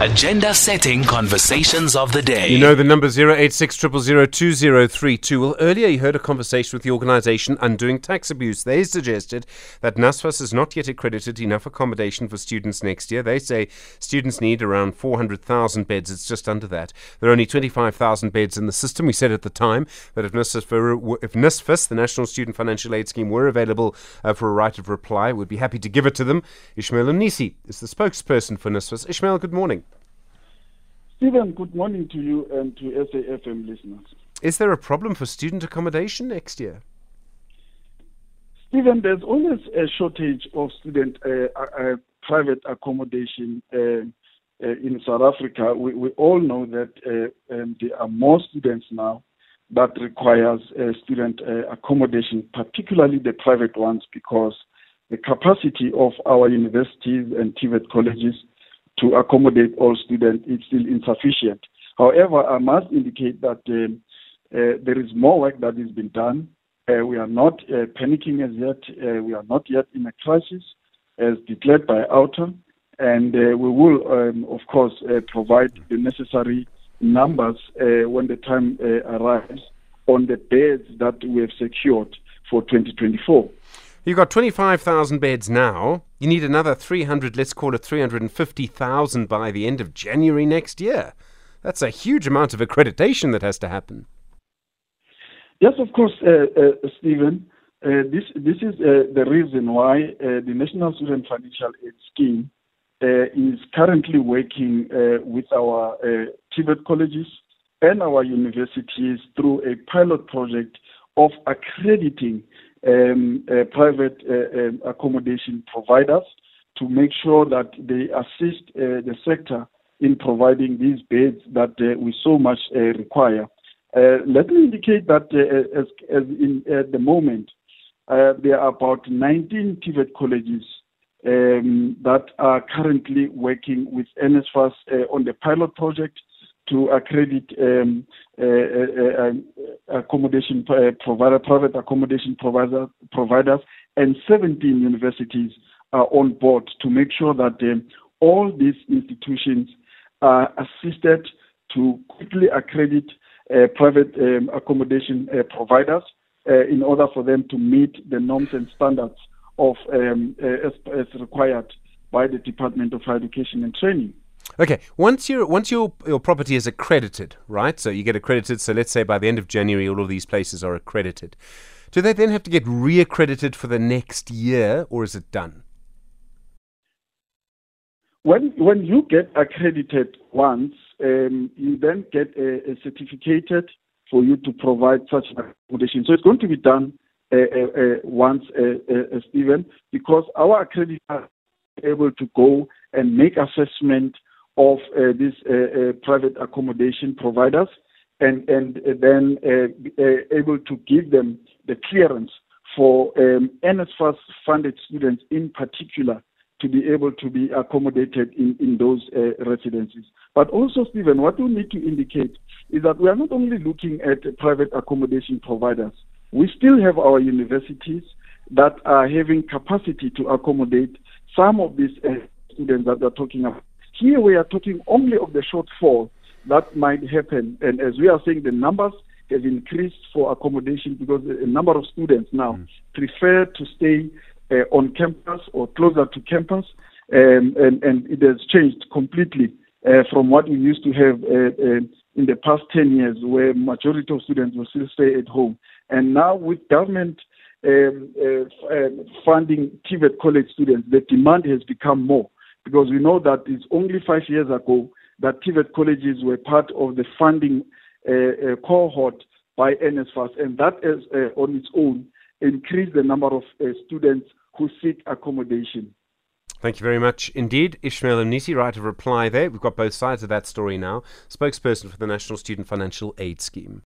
Agenda setting conversations of the day. You know the number 086 Well, earlier you heard a conversation with the organisation Undoing Tax Abuse. They suggested that NSFAS has not yet accredited enough accommodation for students next year. They say students need around 400,000 beds. It's just under that. There are only 25,000 beds in the system. We said at the time that if NSFAS, if NSFAS the National Student Financial Aid Scheme, were available uh, for a right of reply, we'd be happy to give it to them. Ishmael Mnisi is the spokesperson for NSFAS. Ishmael, good morning. Stephen, good morning to you and to SAFM listeners. Is there a problem for student accommodation next year? Stephen, there's always a shortage of student uh, uh, private accommodation uh, uh, in South Africa. We, we, all know that uh, um, there are more students now that requires uh, student accommodation, particularly the private ones, because the capacity of our universities and TVET colleges to accommodate all students is still insufficient. However, I must indicate that uh, uh, there is more work that is being done. Uh, we are not uh, panicking as yet. Uh, we are not yet in a crisis as declared by OUTA. And uh, we will, um, of course, provide the necessary numbers when the time arrives on the beds that we have secured for 2024. You've got 25,000 beds now. You need another 300, let's call it 350,000 by the end of January next year. That's a huge amount of accreditation that has to happen. Yes, of course, uh, uh, Stephen. Uh, this this is uh, the reason why uh, the National Student Financial Aid Scheme uh, is currently working with our TVET colleges and our universities through a pilot project of accrediting um, uh, private uh, um, accommodation providers to make sure that they assist uh, the sector in providing these beds that uh, we so much uh, require. Let me indicate that as, as in, at the moment, there are about 19 TVET colleges um, that are currently working with NSFAS on the pilot project to accredit um, uh, uh, uh, accommodation provider, private accommodation provider, providers, and 17 universities are on board to make sure that um, all these institutions are assisted to quickly accredit uh, private um, accommodation uh, providers uh, in order for them to meet the norms and standards of um, as, as required by the Department of Higher Education and Training. Okay, once your once your your property is accredited, right? So you get accredited. So let's say by the end of January, all of these places are accredited. Do they then have to get reaccredited for the next year, or is it done? When when you get accredited once, um, you then get a, a certificate for you to provide such accommodation. So it's going to be done uh, uh, uh, once, uh, uh, Stephen, because our accreditor able to go and make assessment of uh, these uh, uh, private accommodation providers and, and then able to give them the clearance for um, NSFAS funded students in particular to be able to be accommodated in, in those uh, residences. But also, Stephen, what we need to indicate is that we are not only looking at private accommodation providers, we still have our universities that are having capacity to accommodate some of these uh, students that we're talking about. Here we are talking only of the shortfall that might happen. And as we are saying, the numbers have increased for accommodation because a number of students now mm. prefer to stay uh, on campus or closer to campus. Um, and, and it has changed completely uh, from what we used to have uh, uh in the past 10 years, where majority of students will still stay at home. And now with government um, uh, um, funding TVET college students, the demand has become more because we know that it's only five years ago that TVET colleges were part of the funding uh, uh, cohort by NSFAS, and that is uh, on its own increased the number of uh, students who seek accommodation. Thank you very much indeed. Ishmael Mnisi, right of reply there. We've got both sides of that story now. Spokesperson for the National Student Financial Aid Scheme.